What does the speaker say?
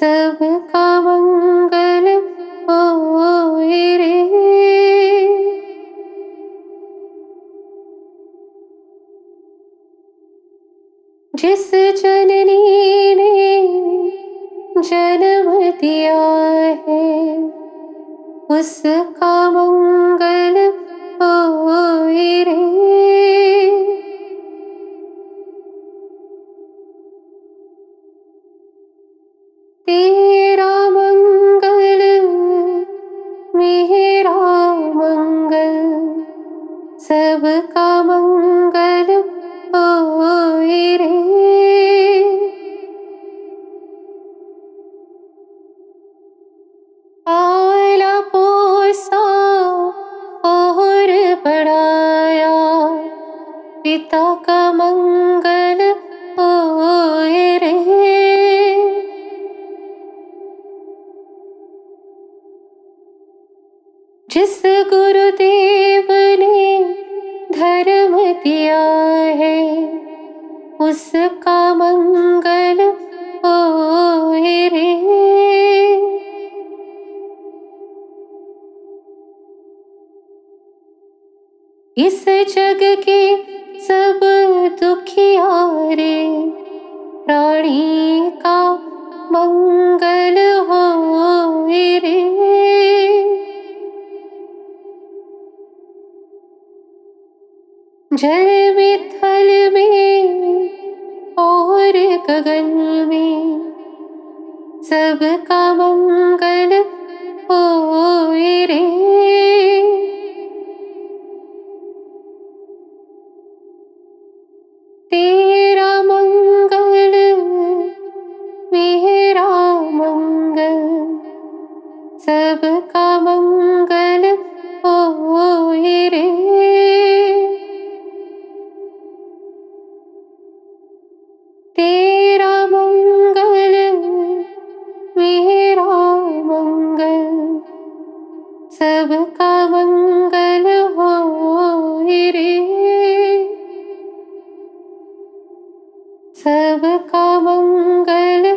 सबका मंगल होए रे जिस जननी ने जन्म दिया है उसका मंगल होए रे सबका मंगल होए रे आला पोसा और बढ़ाया पिता का मंगल होए रे जिस गुरुदेव ने धर्म दिया है, उसका मंगल होए रे। इस जग के सब दुखियारे प्राणी का मंगल जल में सबका मंगल होए रे तेरा मंगल मेरा मंगल मंगल सबका मंगल हो मङ्गल होरे मंगल